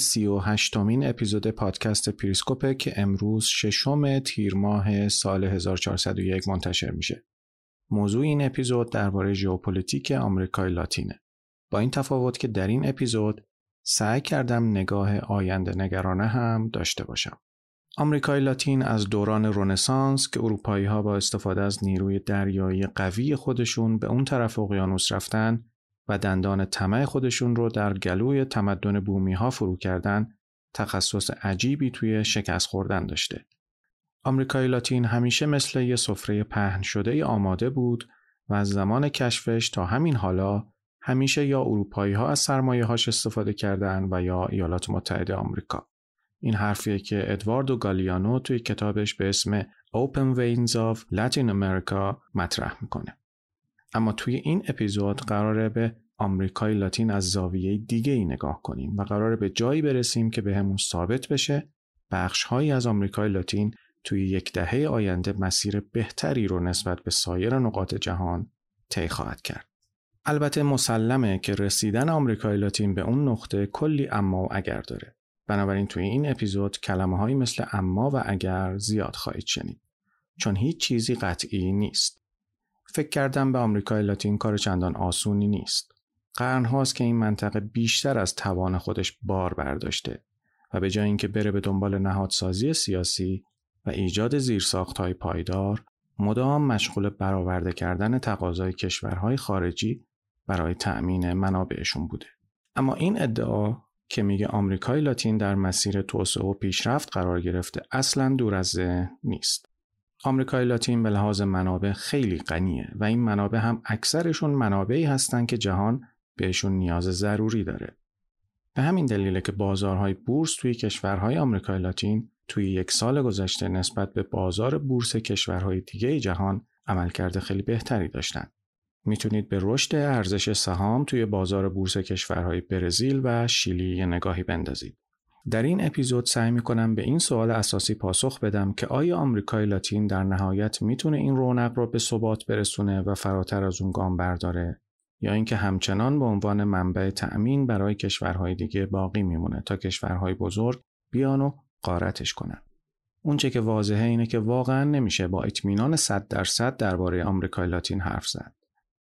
سی و هشتمین اپیزود پادکست پریسکوپه که امروز ششم تیر ماه سال 1401 منتشر میشه. موضوع این اپیزود درباره ژئوپلیتیک آمریکای لاتینه. با این تفاوت که در این اپیزود سعی کردم نگاه آینده نگرانه هم داشته باشم. آمریکای لاتین از دوران رنسانس که اروپایی ها با استفاده از نیروی دریایی قوی خودشون به اون طرف اقیانوس رفتن و دندان طمع خودشون رو در گلوی تمدن بومی ها فرو کردن تخصص عجیبی توی شکست خوردن داشته. آمریکای لاتین همیشه مثل یه سفره پهن شده آماده بود و از زمان کشفش تا همین حالا همیشه یا اروپایی ها از سرمایه هاش استفاده کردن و یا ایالات متحده آمریکا. این حرفیه که ادواردو گالیانو توی کتابش به اسم Open Veins of Latin America مطرح می‌کنه. اما توی این اپیزود قراره به آمریکای لاتین از زاویه دیگه ای نگاه کنیم و قراره به جایی برسیم که به ثابت بشه بخش هایی از آمریکای لاتین توی یک دهه آینده مسیر بهتری رو نسبت به سایر نقاط جهان طی خواهد کرد. البته مسلمه که رسیدن آمریکای لاتین به اون نقطه کلی اما و اگر داره. بنابراین توی این اپیزود کلمه مثل اما و اگر زیاد خواهید شنید. چون هیچ چیزی قطعی نیست. فکر کردم به آمریکای لاتین کار چندان آسونی نیست. قرن هاست که این منطقه بیشتر از توان خودش بار برداشته و به جای اینکه بره به دنبال نهادسازی سیاسی و ایجاد زیرساختهای پایدار مدام مشغول برآورده کردن تقاضای کشورهای خارجی برای تأمین منابعشون بوده. اما این ادعا که میگه آمریکای لاتین در مسیر توسعه و پیشرفت قرار گرفته اصلا دور از ذهن نیست. آمریکای لاتین به لحاظ منابع خیلی غنیه و این منابع هم اکثرشون منابعی هستند که جهان بهشون نیاز ضروری داره. به همین دلیله که بازارهای بورس توی کشورهای آمریکای لاتین توی یک سال گذشته نسبت به بازار بورس کشورهای دیگه جهان عملکرد خیلی بهتری داشتن. می‌تونید به رشد ارزش سهام توی بازار بورس کشورهای برزیل و شیلی یه نگاهی بندازید. در این اپیزود سعی می کنم به این سوال اساسی پاسخ بدم که آیا آمریکای لاتین در نهایت می‌تونه این رونق رو به ثبات برسونه و فراتر از اون گام برداره یا اینکه همچنان به عنوان منبع تأمین برای کشورهای دیگه باقی میمونه تا کشورهای بزرگ بیان و قارتش کنن. اونچه که واضحه اینه که واقعا نمیشه با اطمینان 100 درصد درباره آمریکای لاتین حرف زد.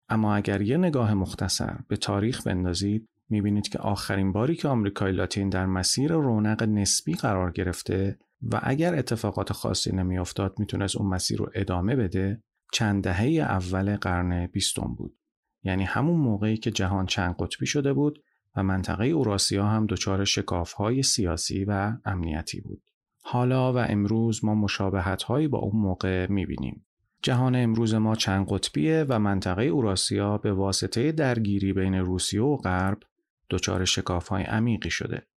اما اگر یه نگاه مختصر به تاریخ بندازید می‌بینید که آخرین باری که آمریکای لاتین در مسیر رونق نسبی قرار گرفته و اگر اتفاقات خاصی نمیافتاد می‌تونست اون مسیر رو ادامه بده چند دهه اول قرن بیستم بود. یعنی همون موقعی که جهان چند قطبی شده بود و منطقه اوراسیا هم دچار شکافهای سیاسی و امنیتی بود. حالا و امروز ما مشابهت هایی با اون موقع می‌بینیم. جهان امروز ما چند قطبیه و منطقه اوراسیا به واسطه درگیری بین روسیه و غرب دچار های عمیقی شده.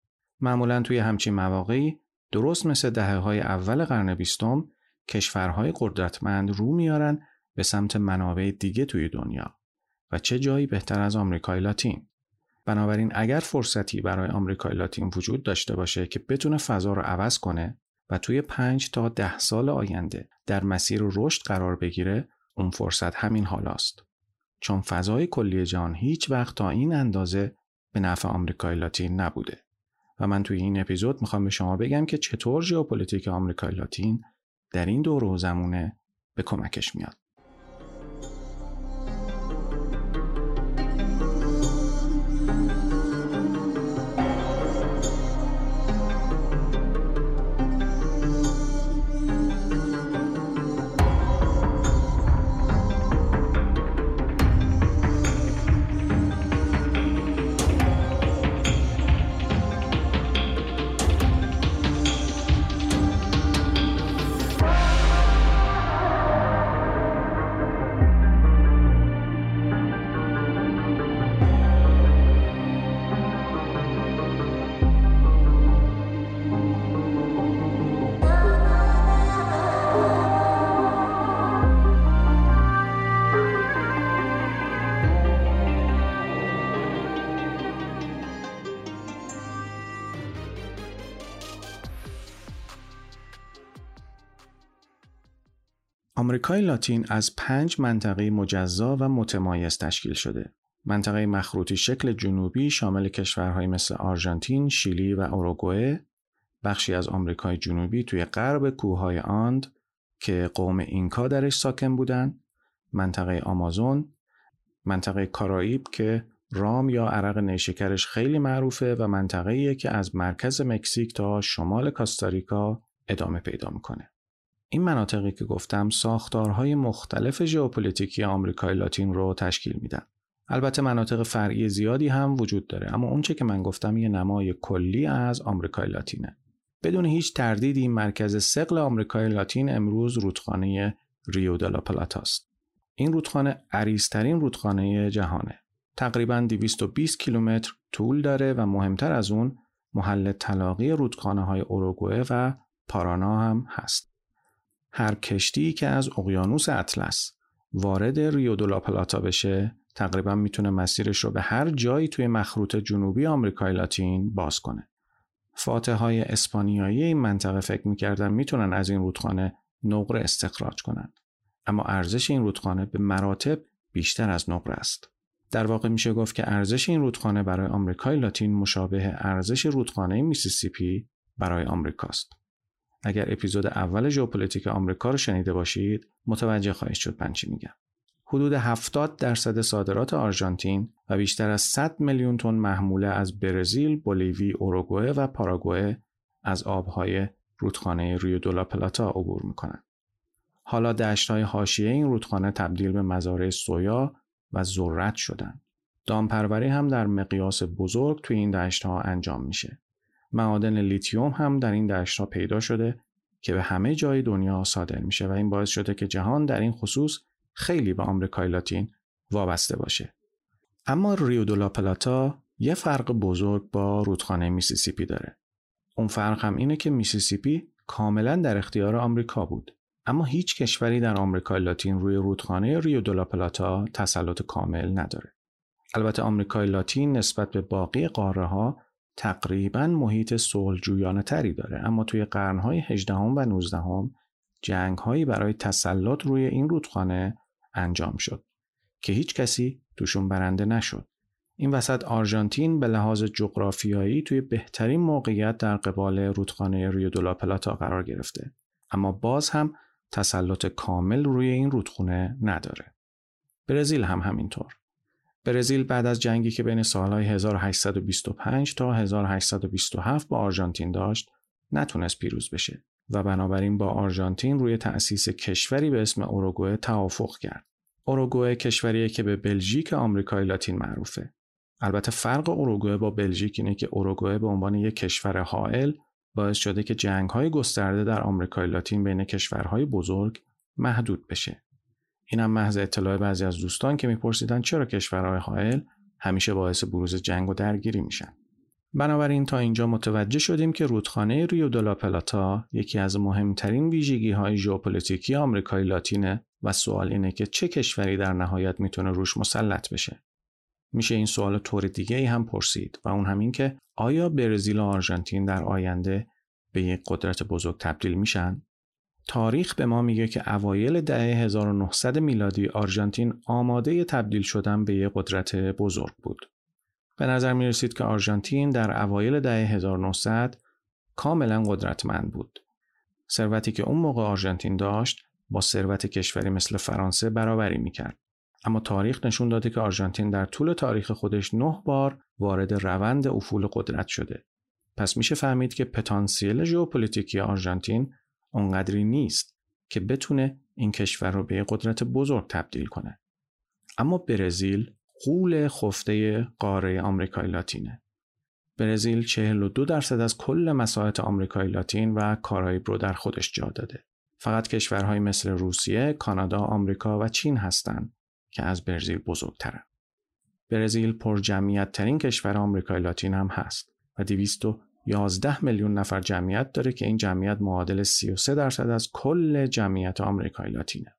معمولا توی همچین مواقعی درست مثل دهه های اول قرن بیستم کشورهای قدرتمند رو میارن به سمت منابع دیگه توی دنیا و چه جایی بهتر از آمریکای لاتین بنابراین اگر فرصتی برای آمریکای لاتین وجود داشته باشه که بتونه فضا رو عوض کنه و توی پنج تا ده سال آینده در مسیر رشد قرار بگیره اون فرصت همین حالاست چون فضای کلی جهان هیچ وقت تا این اندازه به نفع آمریکای لاتین نبوده. و من توی این اپیزود می‌خوام به شما بگم که چطور ژئوپلیتیک آمریکای لاتین در این دور و زمونه به کمکش میاد. آمریکای لاتین از پنج منطقه مجزا و متمایز تشکیل شده. منطقه مخروطی شکل جنوبی شامل کشورهای مثل آرژانتین، شیلی و اوروگوئه، بخشی از آمریکای جنوبی توی غرب کوههای آند که قوم اینکا درش ساکن بودن، منطقه آمازون، منطقه کارائیب که رام یا عرق نیشکرش خیلی معروفه و منطقه‌ایه که از مرکز مکزیک تا شمال کاستاریکا ادامه پیدا می‌کنه. این مناطقی که گفتم ساختارهای مختلف ژئوپلیتیکی آمریکای لاتین رو تشکیل میدن. البته مناطق فرعی زیادی هم وجود داره اما اونچه که من گفتم یه نمای کلی از آمریکای لاتینه. بدون هیچ تردیدی مرکز سقل آمریکای لاتین امروز رودخانه ریو دلا پلاتاست. این رودخانه عریضترین رودخانه جهانه. تقریبا 220 کیلومتر طول داره و مهمتر از اون محل تلاقی رودخانه های و پارانا هم هست. هر کشتی که از اقیانوس اطلس وارد ریو دولا پلاتا بشه تقریبا می‌تونه مسیرش رو به هر جایی توی مخروط جنوبی آمریکای لاتین باز کنه. فاتح های اسپانیایی این منطقه فکر می‌کردن می‌تونن از این رودخانه نقره استخراج کنند. اما ارزش این رودخانه به مراتب بیشتر از نقره است. در واقع میشه گفت که ارزش این رودخانه برای آمریکای لاتین مشابه ارزش رودخانه میسیسیپی برای آمریکاست. اگر اپیزود اول ژئوپلیتیک آمریکا رو شنیده باشید متوجه خواهید شد من چی میگم حدود 70 درصد صادرات آرژانتین و بیشتر از 100 میلیون تن محموله از برزیل، بولیوی، اوروگوئه و پاراگوئه از آبهای رودخانه ریو دولا پلاتا عبور می‌کنند. حالا دشتهای حاشیه این رودخانه تبدیل به مزارع سویا و ذرت شدند. دامپروری هم در مقیاس بزرگ توی این دشتها انجام میشه. معادن لیتیوم هم در این دشت ها پیدا شده که به همه جای دنیا صادر میشه و این باعث شده که جهان در این خصوص خیلی به آمریکای لاتین وابسته باشه. اما ریو دولا پلاتا یه فرق بزرگ با رودخانه میسیسیپی داره. اون فرق هم اینه که میسیسیپی کاملا در اختیار آمریکا بود. اما هیچ کشوری در آمریکای لاتین روی رودخانه ریو دولا پلاتا تسلط کامل نداره. البته آمریکای لاتین نسبت به باقی قاره ها تقریبا محیط صلحجویانه تری داره اما توی قرنهای 18 و 19 جنگ هایی برای تسلط روی این رودخانه انجام شد که هیچ کسی توشون برنده نشد. این وسط آرژانتین به لحاظ جغرافیایی توی بهترین موقعیت در قبال رودخانه ریو دولا پلاتا قرار گرفته اما باز هم تسلط کامل روی این رودخونه نداره. برزیل هم همینطور. برزیل بعد از جنگی که بین سالهای 1825 تا 1827 با آرژانتین داشت نتونست پیروز بشه و بنابراین با آرژانتین روی تأسیس کشوری به اسم اوروگوئه توافق کرد. اوروگوئه کشوریه که به بلژیک آمریکای لاتین معروفه. البته فرق اوروگوئه با بلژیک اینه که اوروگوئه به عنوان یک کشور حائل باعث شده که جنگ‌های گسترده در آمریکای لاتین بین کشورهای بزرگ محدود بشه. اینم محض اطلاع بعضی از دوستان که میپرسیدن چرا کشورهای حائل همیشه باعث بروز جنگ و درگیری میشن. بنابراین تا اینجا متوجه شدیم که رودخانه ریو دولا پلاتا یکی از مهمترین ویژگی های ژئوپلیتیکی آمریکای لاتینه و سوال اینه که چه کشوری در نهایت می‌تونه روش مسلط بشه. میشه این سوال طور دیگه ای هم پرسید و اون همین که آیا برزیل و آرژانتین در آینده به یک قدرت بزرگ تبدیل میشن؟ تاریخ به ما میگه که اوایل دهه 1900 میلادی آرژانتین آماده تبدیل شدن به یک قدرت بزرگ بود. به نظر می رسید که آرژانتین در اوایل دهه 1900 کاملا قدرتمند بود. ثروتی که اون موقع آرژانتین داشت با ثروت کشوری مثل فرانسه برابری می‌کرد. اما تاریخ نشون داده که آرژانتین در طول تاریخ خودش نه بار وارد روند افول قدرت شده. پس میشه فهمید که پتانسیل ژئوپلیتیکی آرژانتین اونقدری نیست که بتونه این کشور رو به قدرت بزرگ تبدیل کنه. اما برزیل قول خفته قاره آمریکای لاتینه. برزیل 42 درصد از کل مساحت آمریکای لاتین و کارائیب رو در خودش جا داده. فقط کشورهای مثل روسیه، کانادا، آمریکا و چین هستند که از برزیل بزرگترن. برزیل پر جمعیت ترین کشور آمریکای لاتین هم هست و 211 میلیون نفر جمعیت داره که این جمعیت معادل 33 درصد از کل جمعیت آمریکای لاتینه.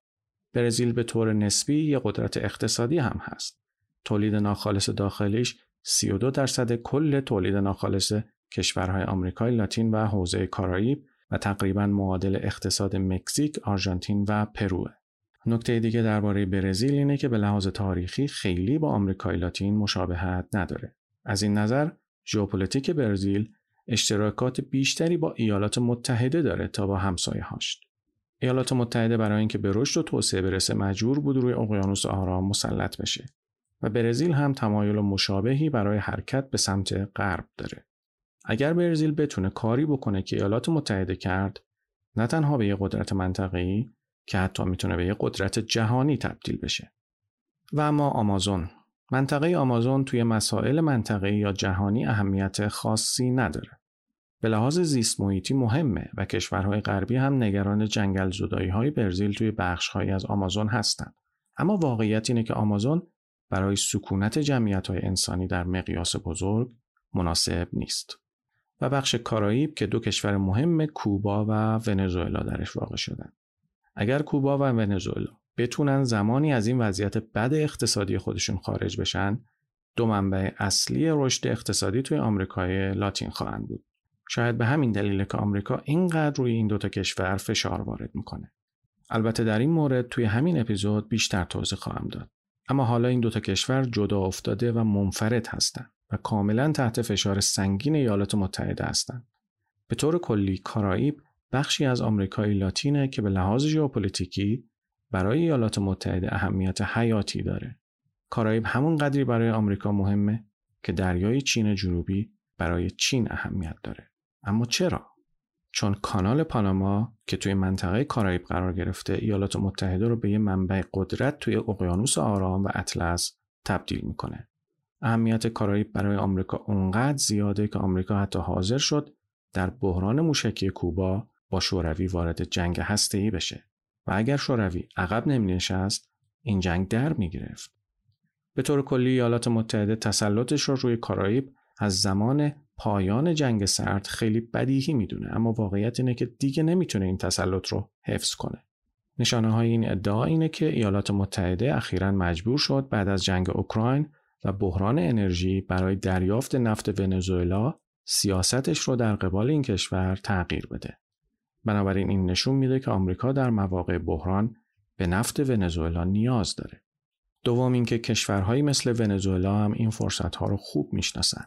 برزیل به طور نسبی یه قدرت اقتصادی هم هست. تولید ناخالص داخلیش 32 درصد کل تولید ناخالص کشورهای آمریکای لاتین و حوزه کارائیب و تقریبا معادل اقتصاد مکزیک، آرژانتین و پروه. نکته دیگه درباره برزیل اینه که به لحاظ تاریخی خیلی با آمریکای لاتین مشابهت نداره. از این نظر ژئوپلیتیک برزیل اشتراکات بیشتری با ایالات متحده داره تا با همسایه هاش. ایالات متحده برای اینکه به رشد و توسعه برسه مجبور بود روی اقیانوس آرام مسلط بشه و برزیل هم تمایل مشابهی برای حرکت به سمت غرب داره. اگر برزیل بتونه کاری بکنه که ایالات متحده کرد نه تنها به یه قدرت منطقه‌ای که حتی می‌تونه به یه قدرت جهانی تبدیل بشه. و اما آمازون منطقه آمازون توی مسائل منطقه‌ای یا جهانی اهمیت خاصی نداره. به لحاظ زیست محیطی مهمه و کشورهای غربی هم نگران جنگل زدایی های برزیل توی بخشهایی از آمازون هستند. اما واقعیت اینه که آمازون برای سکونت جمعیت های انسانی در مقیاس بزرگ مناسب نیست. و بخش کارائیب که دو کشور مهم کوبا و ونزوئلا درش واقع شدن. اگر کوبا و ونزوئلا بتونن زمانی از این وضعیت بد اقتصادی خودشون خارج بشن، دو منبع اصلی رشد اقتصادی توی آمریکای لاتین خواهند بود. شاید به همین دلیل که آمریکا اینقدر روی این دوتا کشور فشار وارد می‌کنه. البته در این مورد توی همین اپیزود بیشتر توضیح خواهم داد. اما حالا این دوتا کشور جدا افتاده و منفرد هستند و کاملا تحت فشار سنگین ایالات متحده هستند. به طور کلی کارائیب بخشی از آمریکای لاتینه که به لحاظ ژئوپلیتیکی برای ایالات متحده اهمیت حیاتی داره. کارائیب همون قدری برای آمریکا مهمه که دریای چین جنوبی برای چین اهمیت داره. اما چرا؟ چون کانال پاناما که توی منطقه کارائیب قرار گرفته ایالات متحده رو به یه منبع قدرت توی اقیانوس آرام و اطلس تبدیل می‌کنه. اهمیت کارائیب برای آمریکا اونقدر زیاده که آمریکا حتی حاضر شد در بحران موشکی کوبا با شوروی وارد جنگ هسته‌ای بشه و اگر شوروی عقب نشست این جنگ در می‌گرفت. به طور کلی ایالات متحده تسلطش رو روی کارائیب از زمان پایان جنگ سرد خیلی بدیهی می‌دونه اما واقعیت اینه که دیگه نمی‌تونه این تسلط رو حفظ کنه. نشانه های این ادعا اینه که ایالات متحده اخیرا مجبور شد بعد از جنگ اوکراین و بحران انرژی برای دریافت نفت ونزوئلا سیاستش رو در قبال این کشور تغییر بده. بنابراین این نشون میده که آمریکا در مواقع بحران به نفت ونزوئلا نیاز داره. دوم اینکه کشورهایی مثل ونزوئلا هم این فرصت ها رو خوب می‌شناسن.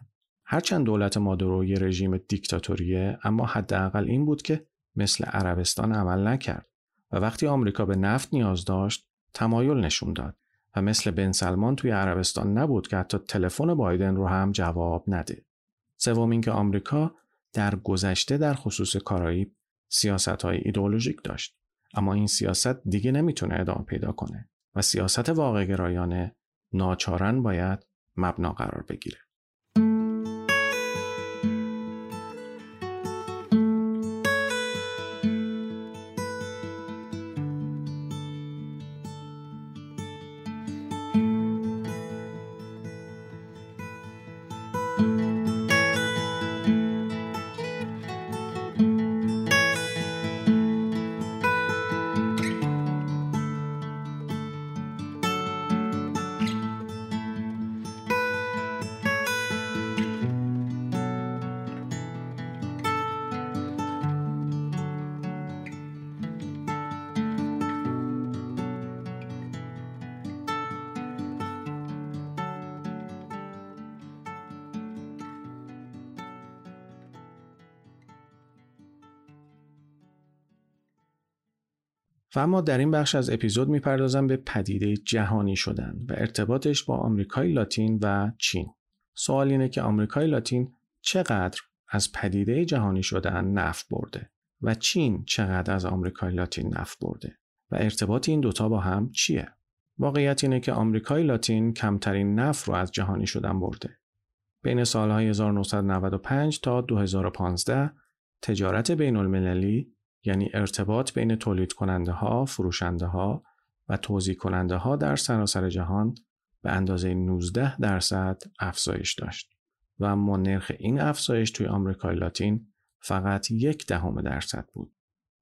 هرچند دولت مادورو یه رژیم دیکتاتوریه اما حداقل این بود که مثل عربستان عمل نکرد و وقتی آمریکا به نفت نیاز داشت تمایل نشون داد و مثل بن سلمان توی عربستان نبود که حتی تلفن بایدن رو هم جواب نده. سوم اینکه آمریکا در گذشته در خصوص کارائیب سیاست های ایدئولوژیک داشت اما این سیاست دیگه نمی‌تونه ادامه پیدا کنه و سیاست واقع گرایانه ناچارن باید مبنا قرار بگیره. و اما در این بخش از اپیزود می‌پردازم به پدیده جهانی شدن و ارتباطش با آمریکای لاتین و چین. سوال اینه که آمریکای لاتین چقدر از پدیده جهانی شدن نفت برده و چین چقدر از آمریکای لاتین نفت برده و ارتباط این دوتا با هم چیه؟ واقعیت اینه که آمریکای لاتین کمترین نفت رو از جهانی شدن برده. بین سالهای 1995 تا 2015 تجارت بین المللی یعنی ارتباط بین تولید کننده ها، فروشنده ها و توضیح کننده ها در سراسر جهان به اندازه 19 درصد افزایش داشت و اما نرخ این افزایش توی آمریکای لاتین فقط یک دهم درصد بود.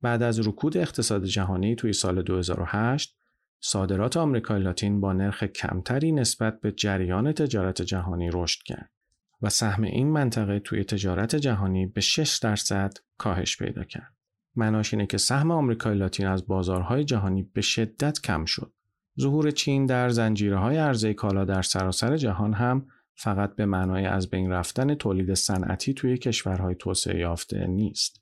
بعد از رکود اقتصاد جهانی توی سال 2008 صادرات آمریکای لاتین با نرخ کمتری نسبت به جریان تجارت جهانی رشد کرد و سهم این منطقه توی تجارت جهانی به 6 درصد کاهش پیدا کرد. معناش اینه که سهم آمریکای لاتین از بازارهای جهانی به شدت کم شد. ظهور چین در زنجیرهای عرضه کالا در سراسر جهان هم فقط به معنای از بین رفتن تولید صنعتی توی کشورهای توسعه یافته نیست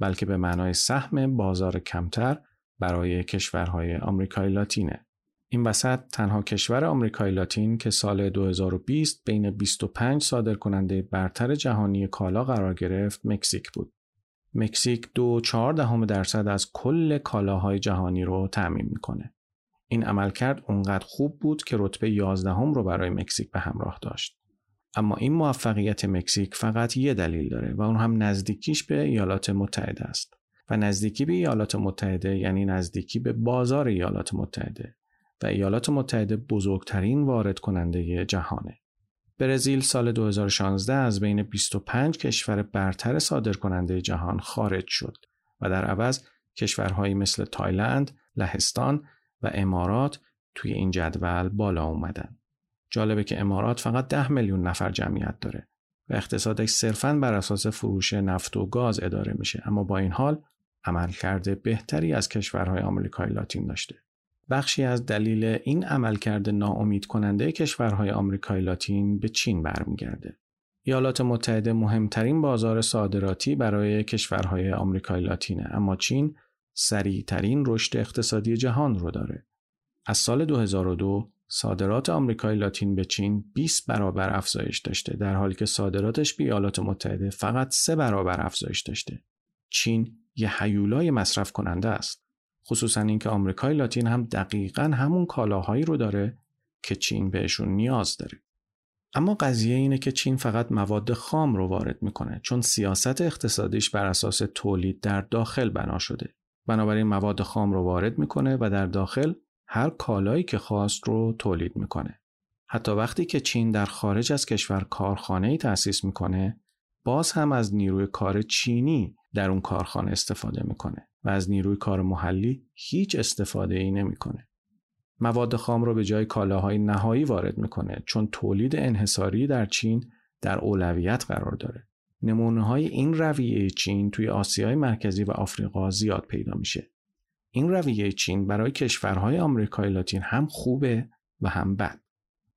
بلکه به معنای سهم بازار کمتر برای کشورهای آمریکای لاتینه این وسط تنها کشور آمریکای لاتین که سال 2020 بین 25 صادر کننده برتر جهانی کالا قرار گرفت مکزیک بود. مکزیک دو چهار دهم درصد از کل کالاهای جهانی رو تعمین می‌کنه. این عملکرد اونقدر خوب بود که رتبه 11 هم رو برای مکزیک به همراه داشت. اما این موفقیت مکزیک فقط یه دلیل داره و اون هم نزدیکیش به ایالات متحده است. و نزدیکی به ایالات متحده یعنی نزدیکی به بازار ایالات متحده و ایالات متحده بزرگترین وارد کننده جهانه. برزیل سال 2016 از بین 25 کشور برتر صادر کننده جهان خارج شد و در عوض کشورهایی مثل تایلند، لهستان و امارات توی این جدول بالا اومدن. جالبه که امارات فقط 10 میلیون نفر جمعیت داره و اقتصادش صرفاً بر اساس فروش نفت و گاز اداره میشه اما با این حال عملکرد بهتری از کشورهای آمریکای لاتین داشته. بخشی از دلیل این عملکرد ناامید کننده کشورهای آمریکای لاتین به چین برمیگرده. ایالات متحده مهمترین بازار صادراتی برای کشورهای آمریکای لاتینه اما چین سریعترین رشد اقتصادی جهان رو داره. از سال 2002 صادرات آمریکای لاتین به چین 20 برابر افزایش داشته در حالی که صادراتش به ایالات متحده فقط 3 برابر افزایش داشته. چین یه حیولای مصرف کننده است. خصوصا اینکه آمریکای لاتین هم دقیقا همون کالاهایی رو داره که چین بهشون نیاز داره. اما قضیه اینه که چین فقط مواد خام رو وارد می‌کنه چون سیاست اقتصادیش بر اساس تولید در داخل بنا شده. بنابراین مواد خام رو وارد می‌کنه و در داخل هر کالایی که خواست رو تولید می‌کنه. حتی وقتی که چین در خارج از کشور کارخانه ای تأسیس می‌کنه باز هم از نیروی کار چینی در اون کارخانه استفاده می‌کنه و از نیروی کار محلی هیچ استفاده ای نمی‌کنه. مواد خام رو به جای کالاهای نهایی وارد می‌کنه چون تولید انحصاری در چین در اولویت قرار داره. نمونه های این رویه چین توی آسیای مرکزی و آفریقا زیاد پیدا میشه. این رویه چین برای کشورهای آمریکای لاتین هم خوبه و هم بد.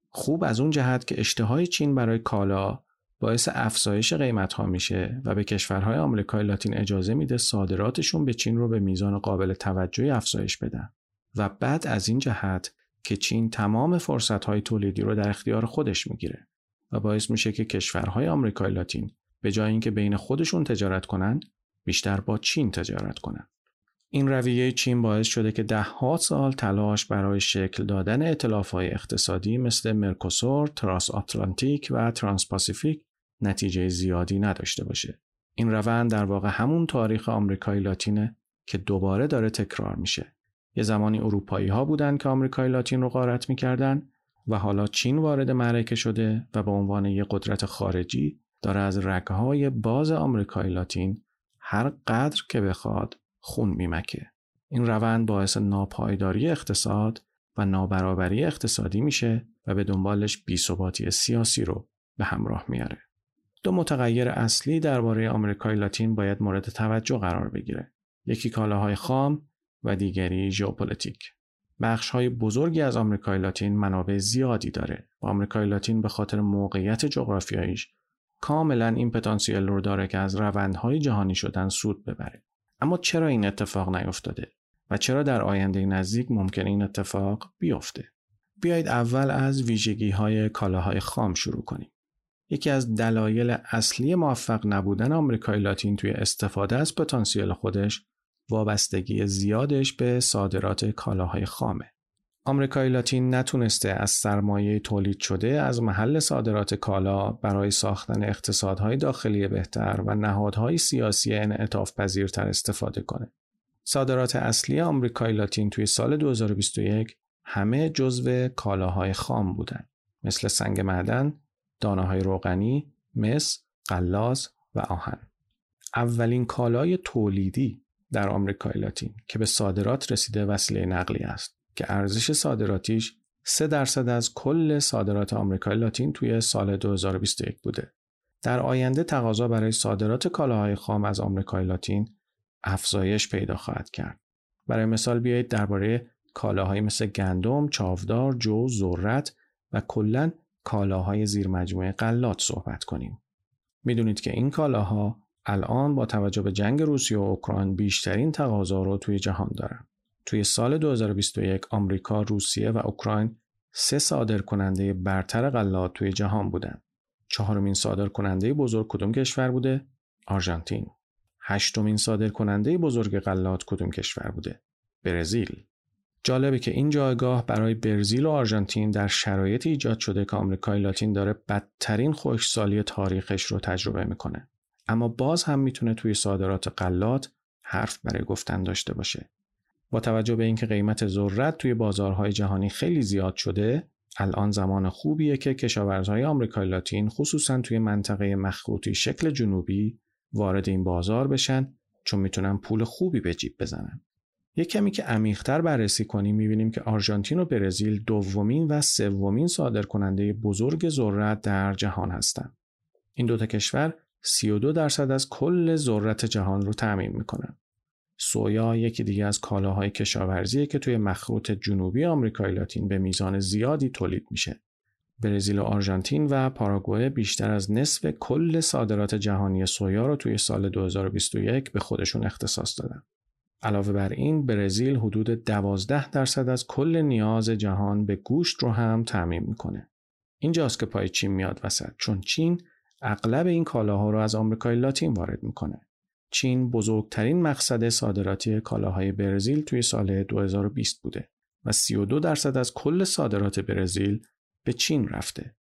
خوب از اون جهت که اشتهای چین برای کالا باعث افزایش قیمت ها میشه و به کشورهای آمریکای لاتین اجازه میده صادراتشون به چین رو به میزان قابل توجهی افزایش بدن. و بعد از این جهت که چین تمام فرصت های تولیدی رو در اختیار خودش می‌گیره و باعث میشه که کشورهای آمریکای لاتین به جای اینکه بین خودشون تجارت کنند بیشتر با چین تجارت کنند. این رویه چین باعث شده که ها سال تلاش برای شکل دادن های اقتصادی مثل مرکوسور، ترانس آتلانتیک و ترانسپاسیفیک نتیجه زیادی نداشته باشه. این روند در واقع همون تاریخ آمریکای لاتینه که دوباره داره تکرار میشه. یه زمانی اروپایی ها بودن که آمریکای لاتین رو غارت می‌کردن و حالا چین وارد معرکه شده و به عنوان یه قدرت خارجی داره از رگهای باز آمریکای لاتین هر قدر که بخواد خون میمکه. این روند باعث ناپایداری اقتصاد و نابرابری اقتصادی میشه و به دنبالش بیثباتی سیاسی رو به همراه میاره. دو متغیر اصلی درباره آمریکای لاتین باید مورد توجه قرار بگیره. یکی کالاهای خام و دیگری ژئوپلیتیک. بخش های بزرگی از آمریکای لاتین منابع زیادی داره و آمریکای لاتین به خاطر موقعیت جغرافیاییش کاملا این پتانسیل رو داره که از روندهای جهانی شدن سود ببره. اما چرا این اتفاق نیفتاده و چرا در آینده نزدیک ممکن این اتفاق بیفته؟ بیایید اول از ویژگی های کالاهای خام شروع کنیم. یکی از دلایل اصلی موفق نبودن آمریکای لاتین توی استفاده از پتانسیل خودش وابستگی زیادش به صادرات کالاهای خامه. آمریکای لاتین نتونسته از سرمایه تولید شده از محل صادرات کالا برای ساختن اقتصادهای داخلی بهتر و نهادهای سیاسی انعطاف پذیرتر استفاده کنه. صادرات اصلی آمریکای لاتین توی سال 2021 همه جزو کالاهای خام بودن مثل سنگ معدن، دانه های روغنی، مس، قلاز و آهن. اولین کالای تولیدی در آمریکای لاتین که به صادرات رسیده وسیله نقلی است که ارزش صادراتیش 3 درصد از کل صادرات آمریکای لاتین توی سال 2021 بوده. در آینده تقاضا برای صادرات کالاهای خام از آمریکای لاتین افزایش پیدا خواهد کرد. برای مثال بیایید درباره کالاهایی مثل گندم، چاودار، جو، ذرت و کلا کالاهای زیر مجموعه غلات صحبت کنیم. می‌دونید که این کالاها الان با توجه به جنگ روسیه و اوکراین بیشترین تقاضا رو توی جهان دارن. توی سال 2021 آمریکا، روسیه و اوکراین سه صادر کننده برتر غلات توی جهان بودن. چهارمین صادر کننده بزرگ کدوم کشور بوده؟ آرژانتین. هشتمین صادر کننده بزرگ غلات کدوم کشور بوده؟ برزیل. جالبه که این جایگاه برای برزیل و آرژانتین در شرایطی ایجاد شده که آمریکای لاتین داره بدترین خشکسالی تاریخش رو تجربه می‌کنه. اما باز هم می‌تونه توی صادرات غلات حرف برای گفتن داشته باشه. با توجه به اینکه قیمت ذرت توی بازارهای جهانی خیلی زیاد شده، الان زمان خوبیه که کشاورزهای آمریکای لاتین خصوصا توی منطقه مخروطی شکل جنوبی وارد این بازار بشن چون می‌تونن پول خوبی به جیب بزنن. یک کمی که عمیقتر بررسی کنیم می‌بینیم که آرژانتین و برزیل دومین و سومین صادرکننده بزرگ ذرت در جهان هستند. این دوتا کشور 32 درصد از کل ذرت جهان رو تعمین می‌کنن. سویا یکی دیگه از کالاهای کشاورزیه که توی مخروط جنوبی آمریکای لاتین به میزان زیادی تولید میشه. برزیل و آرژانتین و پاراگوئه بیشتر از نصف کل صادرات جهانی سویا رو توی سال 2021 به خودشون اختصاص دادن. علاوه بر این برزیل حدود 12 درصد از کل نیاز جهان به گوشت رو هم تعمین می‌کنه. اینجاست که پای چین میاد وسط چون چین اغلب این کالاها رو از آمریکای لاتین وارد می‌کنه. چین بزرگترین مقصد صادراتی کالاهای برزیل توی سال 2020 بوده و 32 درصد از کل صادرات برزیل به چین رفته.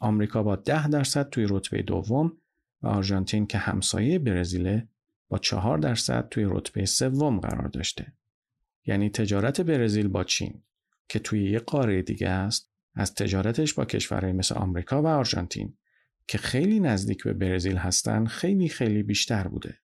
آمریکا با 10 درصد توی رتبه دوم و آرژانتین که همسایه برزیل با 4 درصد توی رتبه سوم قرار داشته. یعنی تجارت برزیل با چین که توی یک قاره دیگه است از تجارتش با کشورهای مثل آمریکا و آرژانتین که خیلی نزدیک به برزیل هستن خیلی خیلی بیشتر بوده.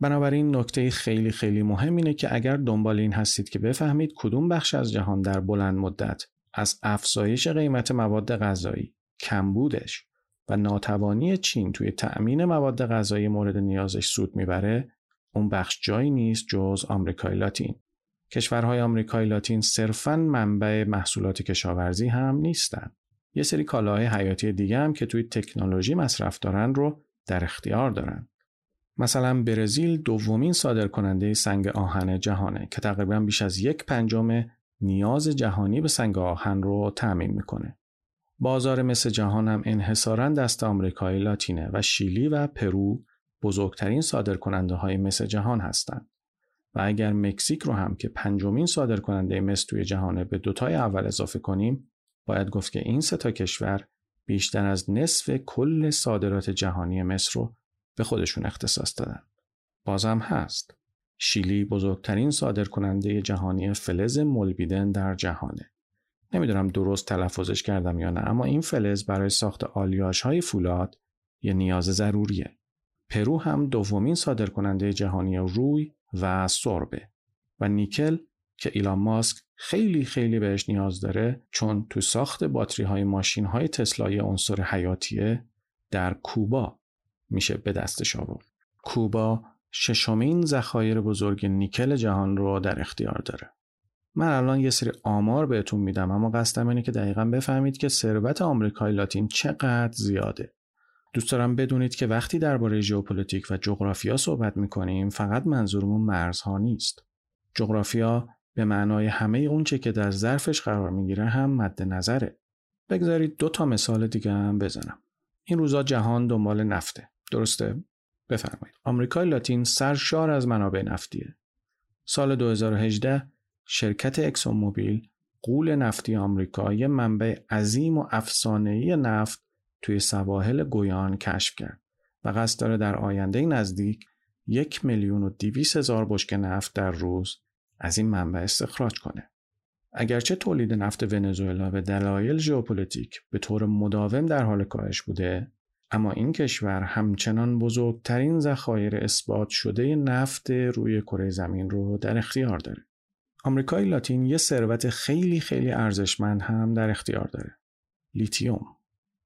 بنابراین نکته خیلی خیلی مهم اینه که اگر دنبال این هستید که بفهمید کدوم بخش از جهان در بلند مدت از افزایش قیمت مواد غذایی، کمبودش و ناتوانی چین توی تأمین مواد غذایی مورد نیازش سود می‌بره، اون بخش جایی نیست جز آمریکای لاتین. کشورهای آمریکای لاتین صرفاً منبع محصولات کشاورزی هم نیستن. یه سری کالاهای حیاتی دیگه هم که توی تکنولوژی مصرف دارن رو در اختیار دارن. مثلا برزیل دومین صادرکننده سنگ آهن جهانه که تقریبا بیش از یک پنجم نیاز جهانی به سنگ آهن رو تعمین می‌کنه. بازار مثل جهان هم انحصارا دست آمریکای لاتینه و شیلی و پرو بزرگترین صادرکننده های مس جهان هستند. و اگر مکزیک رو هم که پنجمین صادرکننده مس توی جهانه به دوتای اول اضافه کنیم باید گفت که این سه کشور بیشتر از نصف کل صادرات جهانی مصر رو به خودشون اختصاص دادن. بازم هست. شیلی بزرگترین صادرکننده جهانی فلز مولبیدن در جهانه. نمی‌دونم درست تلفظش کردم یا نه اما این فلز برای ساخت آلیاژ های فولاد یه نیاز ضروریه. پرو هم دومین صادرکننده جهانی روی و سربه و نیکل که ایلان ماسک خیلی خیلی بهش نیاز داره چون تو ساخت باتری های ماشین های تسلا یه عنصر حیاتیه در کوبا میشه به دستش آورد. کوبا ششمین ذخایر بزرگ نیکل جهان رو در اختیار داره. من الان یه سری آمار بهتون میدم اما قصدم اینه که دقیقا بفهمید که ثروت آمریکای لاتین چقدر زیاده. دوست دارم بدونید که وقتی درباره ژئوپلیتیک و جغرافیا صحبت می‌کنیم فقط منظورمون مرزها نیست. جغرافیا به معنای همه اونچه که در ظرفش قرار می‌گیره هم مد نظره. بگذارید دو تا مثال دیگه هم بزنم. این روزا جهان دنبال نفته. درسته؟ بفرمایید. آمریکای لاتین سرشار از منابع نفتیه. سال 2018 شرکت اکسون موبیل قول نفتی آمریکا یه منبع عظیم و افسانه‌ای نفت توی سواحل گویان کشف کرد و قصد داره در آینده نزدیک یک میلیون و دیویس هزار بشکه نفت در روز از این منبع استخراج کنه. اگرچه تولید نفت ونزوئلا به دلایل ژئوپلیتیک به طور مداوم در حال کاهش بوده اما این کشور همچنان بزرگترین ذخایر اثبات شده نفت روی کره زمین رو در اختیار داره. آمریکای لاتین یه ثروت خیلی خیلی ارزشمند هم در اختیار داره. لیتیوم.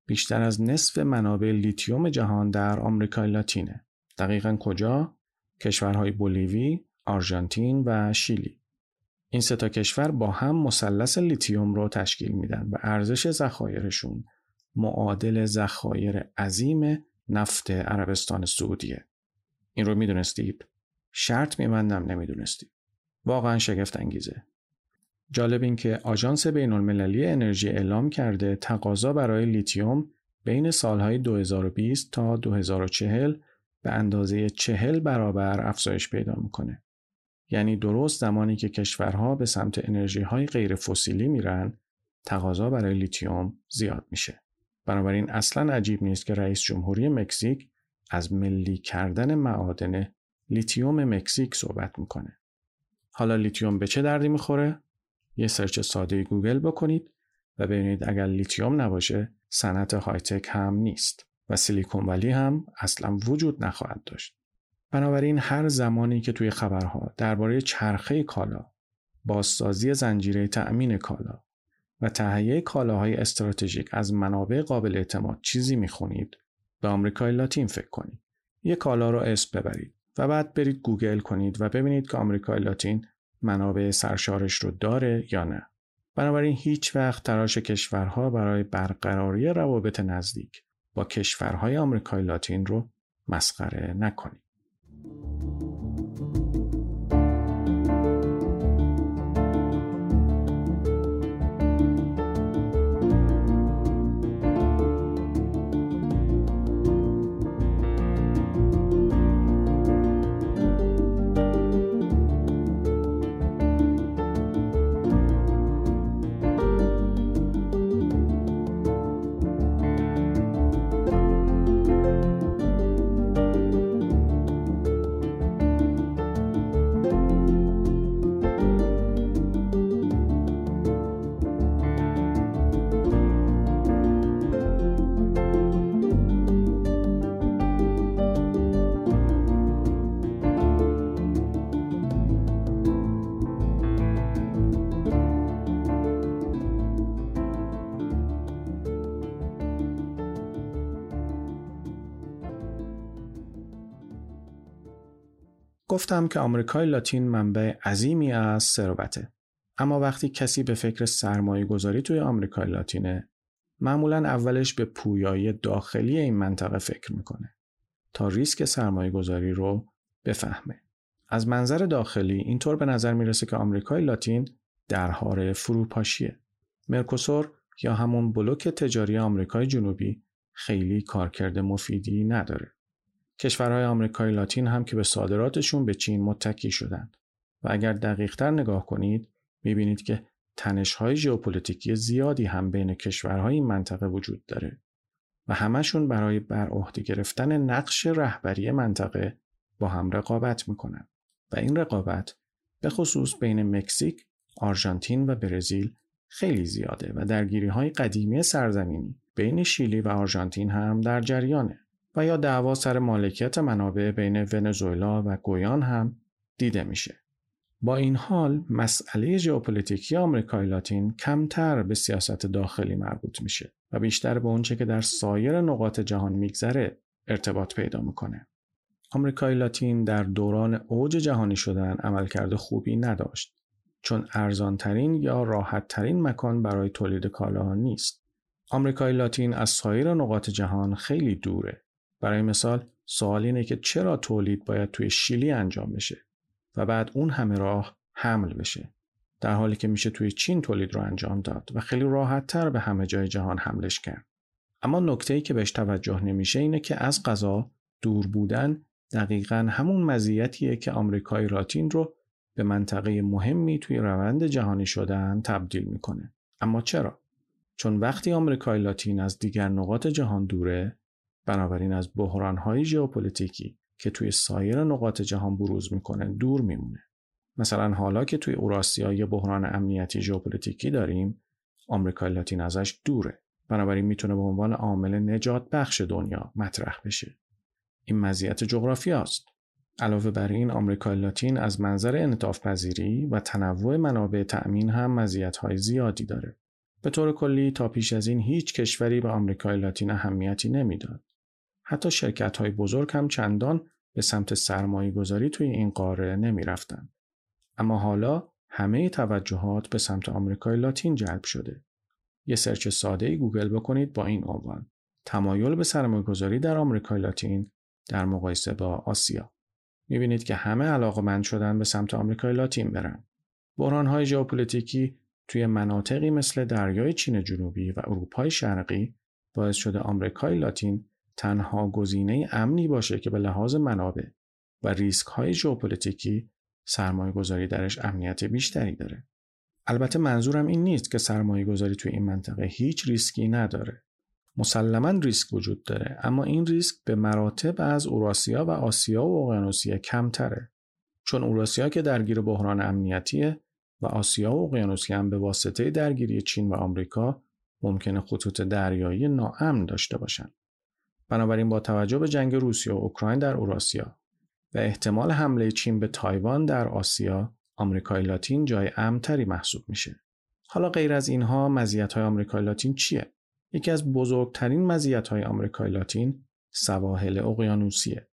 بیشتر از نصف منابع لیتیوم جهان در آمریکای لاتینه. دقیقا کجا؟ کشورهای بولیوی، آرژانتین و شیلی. این سه تا کشور با هم مثلث لیتیوم رو تشکیل میدن و ارزش ذخایرشون معادل ذخایر عظیم نفت عربستان سعودیه. این رو می‌دونستید؟ شرط میبندم نمی‌دونستید. واقعا شگفت انگیزه. جالب این که آژانس بین المللی انرژی اعلام کرده تقاضا برای لیتیوم بین سالهای 2020 تا 2040 به اندازه 40 برابر افزایش پیدا می‌کنه. یعنی درست زمانی که کشورها به سمت انرژی های غیر فسیلی میرن تقاضا برای لیتیوم زیاد میشه. بنابراین اصلا عجیب نیست که رئیس جمهوری مکزیک از ملی کردن معادن لیتیوم مکزیک صحبت می‌کنه. حالا لیتیوم به چه دردی می‌خوره؟ یه search ساده گوگل بکنید و ببینید اگر لیتیوم نباشه صنعت high tech هم نیست و سیلیکون ولی هم اصلا وجود نخواهد داشت. بنابراین هر زمانی که توی خبرها درباره چرخه کالا، بازسازی زنجیره تأمین کالا و تهیه کالاهای استراتژیک از منابع قابل اعتماد چیزی می‌خونید به آمریکای لاتین فکر کنید. یک کالا رو اسم ببرید و بعد برید گوگل کنید و ببینید که آمریکای لاتین منابع سرشارش رو داره یا نه. بنابراین هیچ وقت تراش کشورها برای برقراری روابط نزدیک با کشورهای آمریکای لاتین رو مسخره نکنید. گفتم که آمریکای لاتین منبع عظیمی از ثروته. اما وقتی کسی به فکر سرمایه گذاری توی آمریکای لاتینه معمولا اولش به پویایی داخلی این منطقه فکر می‌کنه تا ریسک سرمایه گذاری رو بفهمه. از منظر داخلی اینطور به نظر می‌رسه که آمریکای لاتین در حال فروپاشیه. مرکوسور یا همون بلوک تجاری آمریکای جنوبی خیلی کارکرد مفیدی نداره. کشورهای آمریکای لاتین هم که به صادراتشون به چین متکی شدند و اگر دقیقتر نگاه کنید می‌بینید که تنشهای ژئوپلیتیکی زیادی هم بین کشورهای این منطقه وجود داره و همشون برای بر عهده گرفتن نقش رهبری منطقه با هم رقابت می‌کنن و این رقابت به خصوص بین مکزیک، آرژانتین و برزیل خیلی زیاده و درگیری های قدیمی سرزمینی بین شیلی و آرژانتین هم در جریانه. و یا دعوا سر مالکیت منابع بین ونزوئلا و گویان هم دیده میشه. با این حال مسئله ژئوپلیتیکی آمریکای لاتین کمتر به سیاست داخلی مربوط میشه و بیشتر به اونچه که در سایر نقاط جهان میگذره ارتباط پیدا می‌کنه. آمریکای لاتین در دوران اوج جهانی شدن عملکرد خوبی نداشت چون ارزانترین یا راحتترین مکان برای تولید کالاها نیست. آمریکای لاتین از سایر نقاط جهان خیلی دوره برای مثال سوال اینه که چرا تولید باید توی شیلی انجام بشه و بعد اون همه راه حمل بشه؟ در حالی که میشه توی چین تولید رو انجام داد و خیلی راحت تر به همه جای جهان حملش کرد. اما نکته ای که بهش توجه نمیشه اینه که از غذا دور بودن دقیقا همون مزیتیه که آمریکای لاتین رو به منطقه مهمی توی روند جهانی شدن تبدیل می‌کنه. اما چرا؟ چون وقتی آمریکای لاتین از دیگر نقاط جهان دوره بنابراین از بحرانهای ژئوپلیتیکی که توی سایر نقاط جهان بروز می‌کنه دور میمونه. مثلا حالا که توی اوراسیا یه بحران امنیتی ژئوپلیتیکی داریم، آمریکای لاتین ازش دوره. بنابراین می‌تونه به عنوان عامل نجات بخش دنیا مطرح بشه. این مزیت جغرافیایی است. علاوه بر این آمریکای لاتین از منظر انعطاف پذیری و تنوع منابع تأمین هم مزیت‌های زیادی داره. به طور کلی تا پیش از این هیچ کشوری به آمریکای لاتین اهمیتی نمی‌داد. حتی شرکت های بزرگ هم چندان به سمت سرمایه گذاری توی این قاره نمی رفتن. اما حالا همه توجهات به سمت آمریکای لاتین جلب شده. یه search ساده گوگل بکنید با این عنوان تمایل به سرمایه گذاری در آمریکای لاتین در مقایسه با آسیا. می‌بینید که همه علاقمند شدن به سمت آمریکای لاتین برن. های ژئوپلیتیکی توی مناطقی مثل دریای چین جنوبی و اروپای شرقی باعث شده آمریکای لاتین تنها گزینه امنی باشه که به لحاظ منابع و ریسک های ژئوپلیتیکی سرمایه گذاری درش امنیت بیشتری داره. البته منظورم این نیست که سرمایه گذاری توی این منطقه هیچ ریسکی نداره. مسلما ریسک وجود داره اما این ریسک به مراتب از اوراسیا و آسیا و اقیانوسیه کمتره. چون اوراسیا که درگیر بحران امنیتیه و آسیا و اقیانوسیه هم به واسطه درگیری چین و آمریکا ممکنه خطوط دریایی ناامن داشته باشن. بنابراین با توجه به جنگ روسیه و اوکراین در اوراسیا و احتمال حمله چین به تایوان در آسیا آمریکای لاتین جای امتری محسوب میشه. حالا غیر از اینها مزیت های آمریکای لاتین چیه؟ یکی از بزرگترین مزیت های آمریکای لاتین سواحل اقیانوسیه.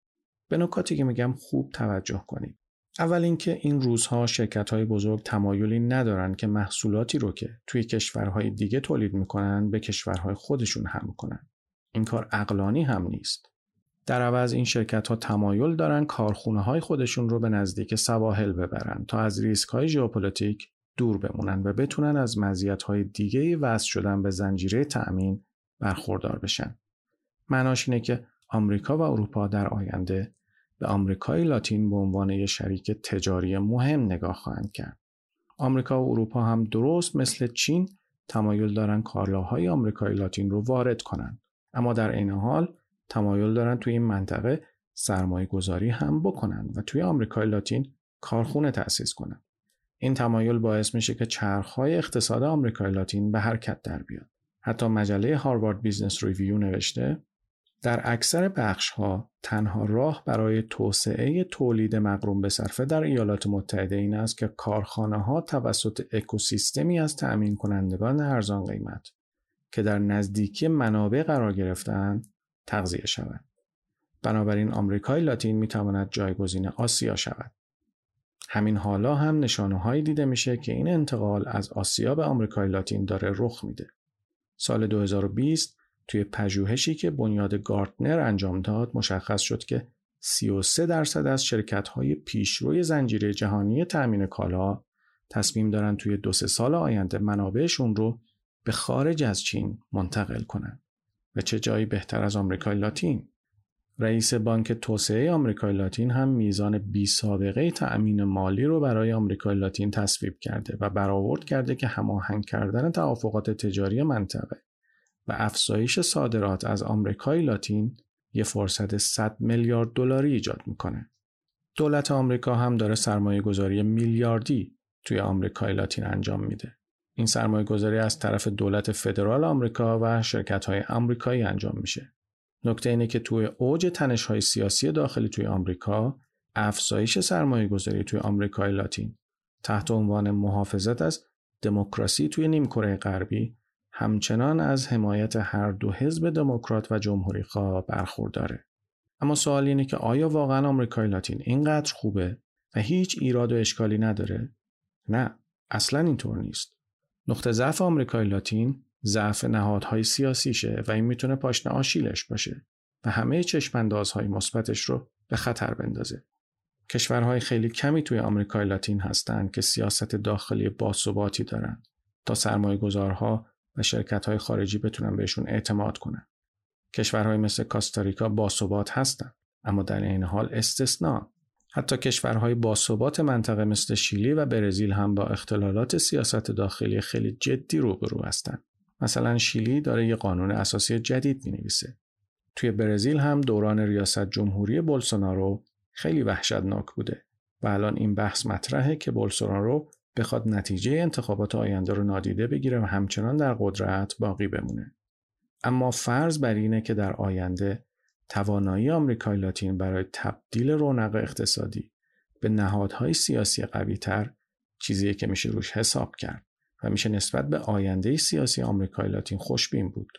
به نکاتی که میگم خوب توجه کنید. اول اینکه این روزها شرکت های بزرگ تمایلی ندارن که محصولاتی رو که توی کشورهای دیگه تولید می‌کنن به کشورهای خودشون حمل کنن. این کار عقلانی هم نیست. در عوض این شرکت ها تمایل دارن کارخونه های خودشون رو به نزدیک سواحل ببرن تا از ریسک های ژئوپلیتیک دور بمونن و بتونن از مزیت های دیگه وصل شدن به زنجیره تأمین برخوردار بشن. معناش اینه که آمریکا و اروپا در آینده به آمریکای لاتین به عنوان یک شریک تجاری مهم نگاه خواهند کرد. آمریکا و اروپا هم درست مثل چین تمایل دارن کالاهای آمریکای لاتین رو وارد کنند. اما در عین حال تمایل دارن توی این منطقه سرمایه گذاری هم بکنن و توی آمریکای لاتین کارخونه تأسیس کنن. این تمایل باعث میشه که چرخهای اقتصاد آمریکای لاتین به حرکت در بیاد. حتی مجله هاروارد بیزنس ریویو نوشته در اکثر بخش ها تنها راه برای توسعه تولید مقرون به صرفه در ایالات متحده این است که کارخانه ها توسط اکوسیستمی از تأمین کنندگان ارزان قیمت که در نزدیکی منابع قرار گرفتن تغذیه شود. بنابراین آمریکای لاتین می تواند جایگزین آسیا شود. همین حالا هم نشانه هایی دیده میشه که این انتقال از آسیا به آمریکای لاتین داره رخ میده. سال 2020 توی پژوهشی که بنیاد گارتنر انجام داد مشخص شد که 33 درصد از شرکت های پیشروی زنجیره جهانی تأمین کالا تصمیم دارن توی دو سه سال آینده منابعشون رو به خارج از چین منتقل کنند و چه جایی بهتر از آمریکای لاتین رئیس بانک توسعه آمریکای لاتین هم میزان بی سابقه تأمین مالی رو برای آمریکای لاتین تصویب کرده و برآورد کرده که هماهنگ کردن توافقات تجاری منطقه و افزایش صادرات از آمریکای لاتین یه فرصت 100 میلیارد دلاری ایجاد می‌کنه. دولت آمریکا هم داره سرمایه گذاری میلیاردی توی آمریکای لاتین انجام میده. این سرمایه گذاری از طرف دولت فدرال آمریکا و شرکت های آمریکایی انجام میشه. نکته اینه که توی اوج تنش های سیاسی داخلی توی آمریکا افزایش سرمایه گذاری توی آمریکای لاتین تحت عنوان محافظت از دموکراسی توی نیمکره غربی همچنان از حمایت هر دو حزب دموکرات و جمهوری خواه برخورداره. اما سوال اینه که آیا واقعا آمریکای لاتین اینقدر خوبه و هیچ ایراد و اشکالی نداره؟ نه، اصلا اینطور نیست. نقطه ضعف آمریکای لاتین ضعف نهادهای سیاسیشه و این می‌تونه پاشنه آشیلش باشه و همه چشماندازهای مثبتش رو به خطر بندازه. کشورهای خیلی کمی توی آمریکای لاتین هستند که سیاست داخلی باثباتی دارن تا سرمایه گذارها و شرکت های خارجی بتونن بهشون اعتماد کنن. کشورهای مثل کاستاریکا باثبات هستند اما در این حال استثنا حتی کشورهای باثبات منطقه مثل شیلی و برزیل هم با اختلالات سیاست داخلی خیلی جدی روبرو هستند. مثلا شیلی داره یه قانون اساسی جدید می نویسه. توی برزیل هم دوران ریاست جمهوری بولسونارو خیلی وحشتناک بوده و الان این بحث مطرحه که بولسونارو بخواد نتیجه انتخابات آینده رو نادیده بگیره و همچنان در قدرت باقی بمونه. اما فرض بر اینه که در آینده توانایی آمریکای لاتین برای تبدیل رونق اقتصادی به نهادهای سیاسی قویتر چیزیه که میشه روش حساب کرد و میشه نسبت به آینده سیاسی آمریکای لاتین خوشبین بود.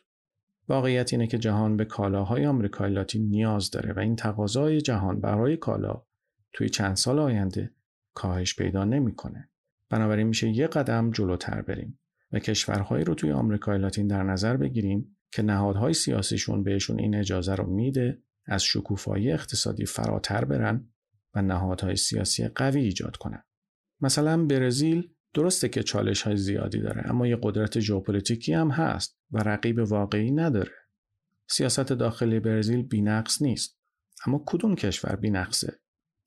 واقعیت اینه که جهان به کالاهای آمریکای لاتین نیاز داره و این تقاضای جهان برای کالا توی چند سال آینده کاهش پیدا نمی‌کنه. بنابراین میشه یه قدم جلوتر بریم و کشورهایی رو توی آمریکای لاتین در نظر بگیریم که نهادهای سیاسیشون بهشون این اجازه رو میده از شکوفایی اقتصادی فراتر برن و نهادهای سیاسی قوی ایجاد کنن. مثلا برزیل درسته که چالش های زیادی داره اما یه قدرت ژئوپلیتیکی هم هست و رقیب واقعی نداره. سیاست داخلی برزیل بینقص نیست اما کدوم کشور بینقصه؟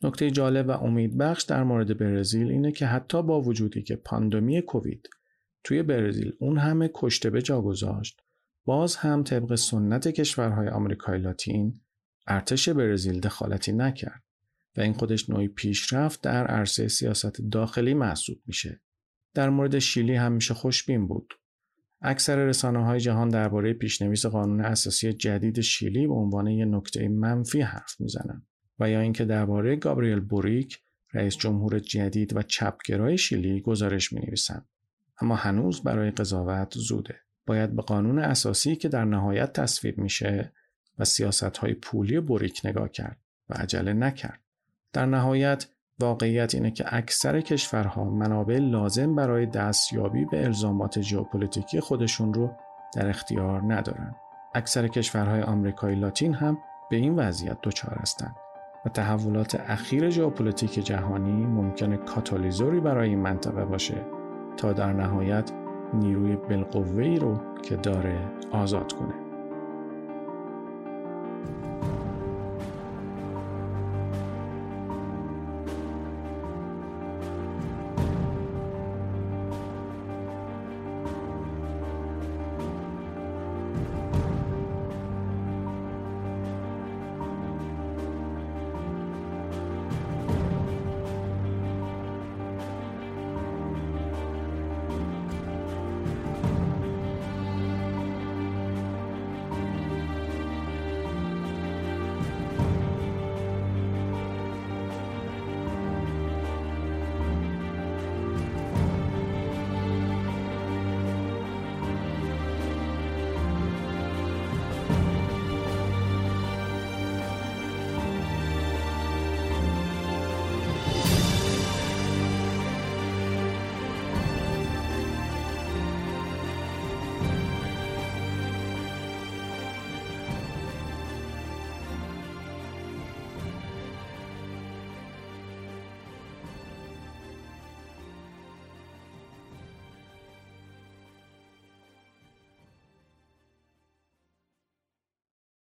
نکته جالب و امیدبخش در مورد برزیل اینه که حتی با وجودی که پاندمی کووید توی برزیل اون همه کشته به جا گذاشت باز هم طبق سنت کشورهای آمریکای لاتین ارتش برزیل دخالتی نکرد و این خودش نوعی پیشرفت در عرصه سیاست داخلی محسوب میشه. در مورد شیلی هم میشه خوشبین بود. اکثر رسانه های جهان درباره پیشنویس قانون اساسی جدید شیلی به عنوان یک نکته منفی حرف می‌زنن و یا اینکه درباره گابریل بوریک رئیس جمهور جدید و چپگرای شیلی گزارش می نویسند. اما هنوز برای قضاوت زوده. باید به قانون اساسی که در نهایت تصویب میشه و سیاست های پولی بوریک نگاه کرد و عجله نکرد. در نهایت واقعیت اینه که اکثر کشورها منابع لازم برای دستیابی به الزامات ژئوپلیتیکی خودشون رو در اختیار ندارن. اکثر کشورهای آمریکای لاتین هم به این وضعیت دچار هستند و تحولات اخیر ژئوپلیتیک جهانی ممکنه کاتالیزوری برای این منطقه باشه تا در نهایت نیروی بالقوه‌ای رو که داره آزاد کنه.